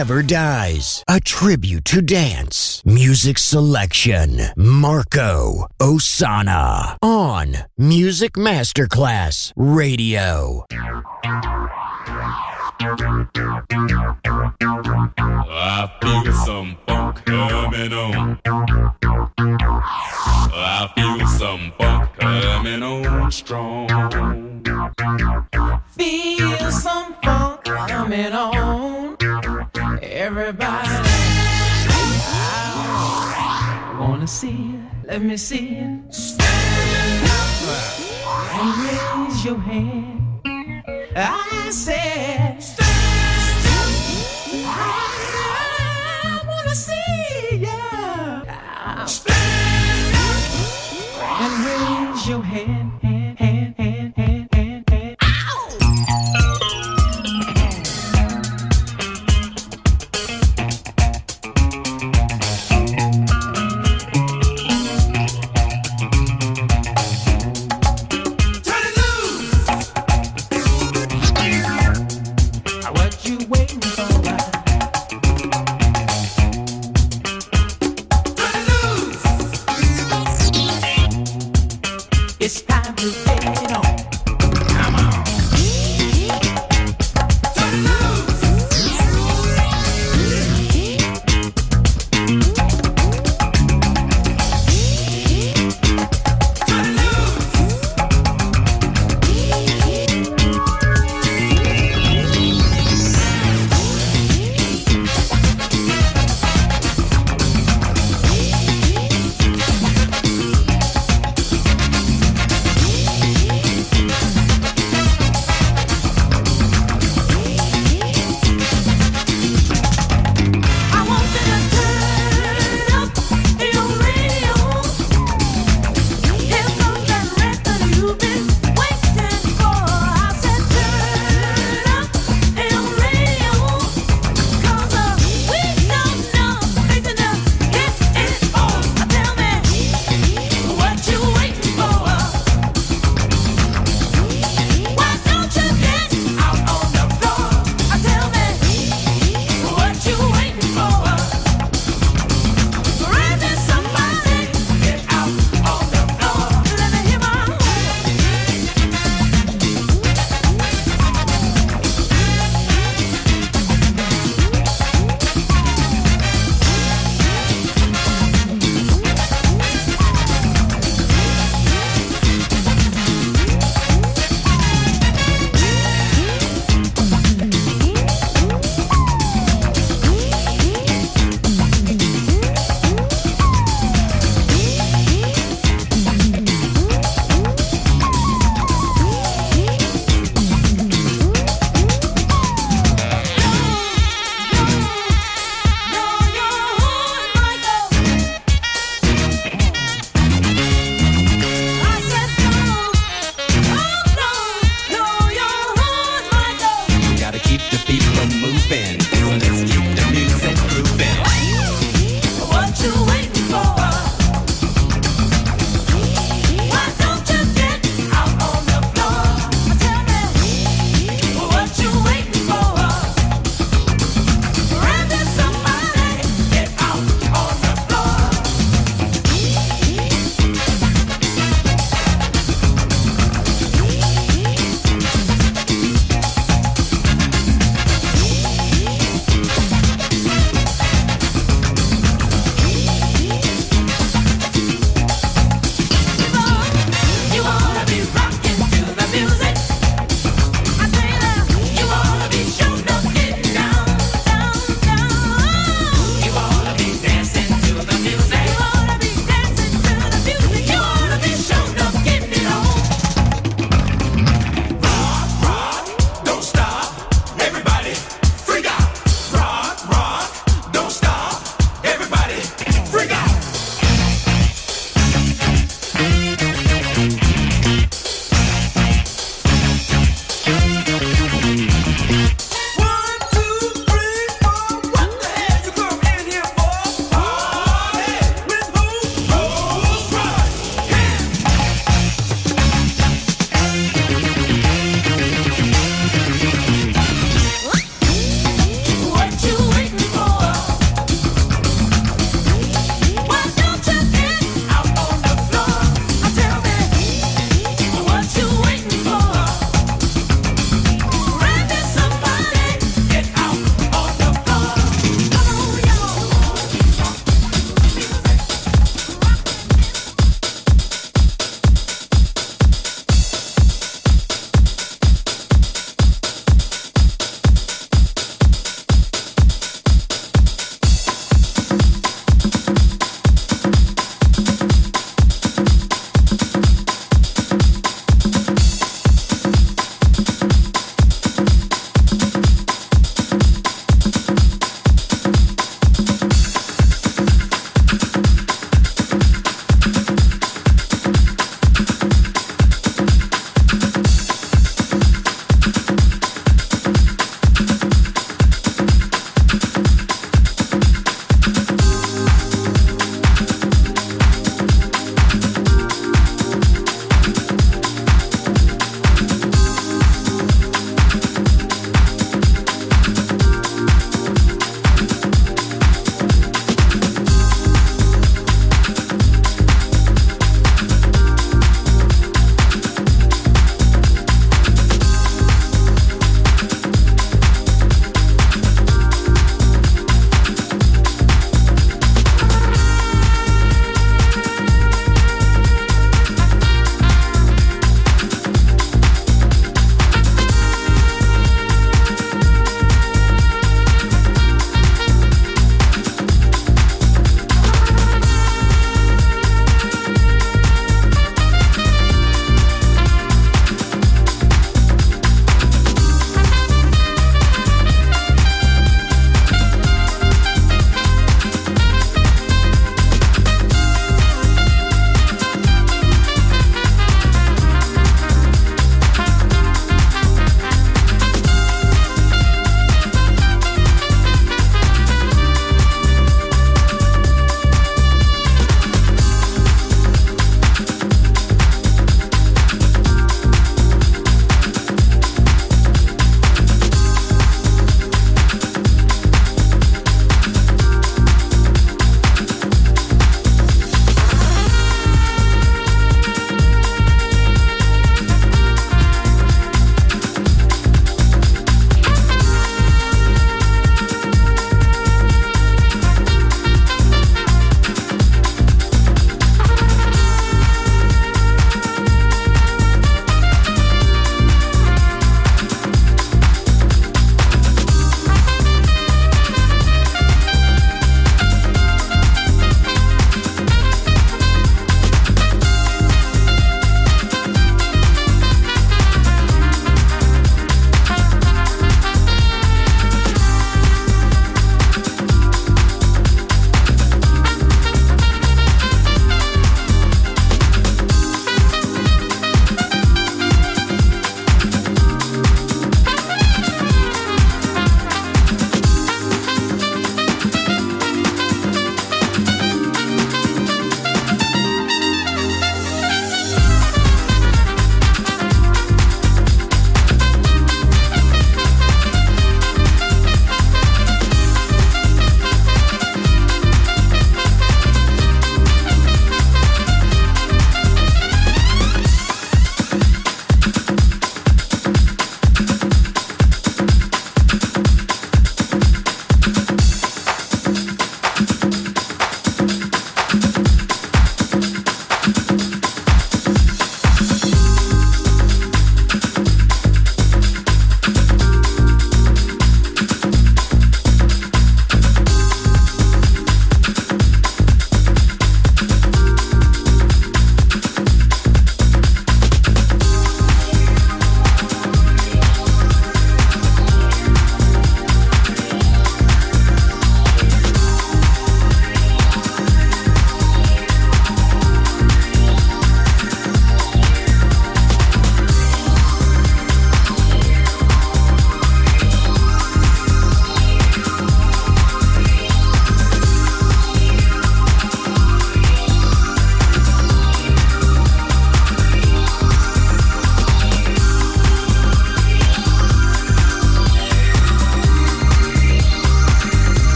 Never dies. A tribute to dance. Music selection. Marco Ossanna. On Music Masterclass Radio. I feel some funk coming on. I feel some funk coming on strong. Feel some funk coming on. Wanna see you. Let me see you. Stand up and raise your hand. I said, stand up. I wanna see. Stand up and raise your hand,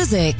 music.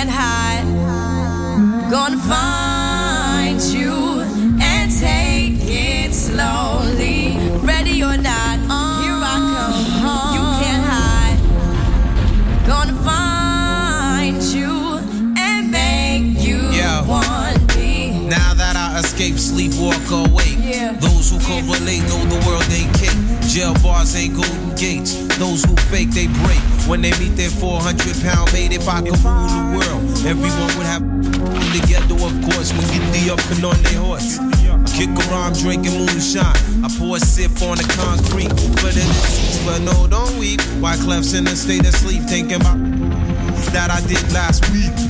Can't hide. Gonna find escape, sleep, walk awake. Yeah. Those who correlate know the world they cake. Jail bars ain't golden gates. Those who fake, they break. When they meet their 400 pound mate, if I could rule the world, everyone would have together, of course. When get the up and on their horse. Kick around drinking moonshine. I pour a sip on the concrete, but the seats, but no, don't weep. Why Clef's in a state of sleep, thinking about that I did last week.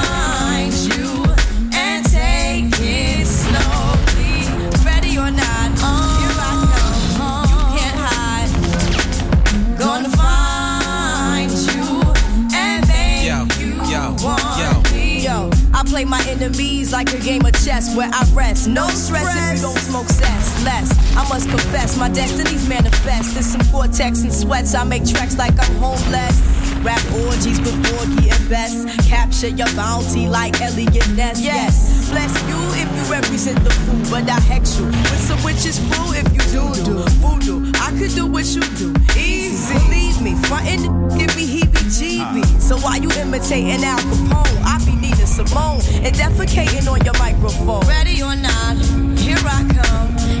play my enemies like a game of chess where I rest. No stress if you don't smoke cess. Less, I must confess, my destinies manifest. There's some cortex and sweats. I make tracks like I'm homeless. Rap orgies with Borgie and Best. Capture your bounty like Elliot Ness. Yes, bless you if you represent the fool, but I hex you with some witches brew if you do do voodoo. I could do what you do, easy. Believe me, frontin' give me heebie-jeebies. Ah. So why you imitating Al Capone? I be needing Simone and defecating on your microphone. Ready or not, here I come.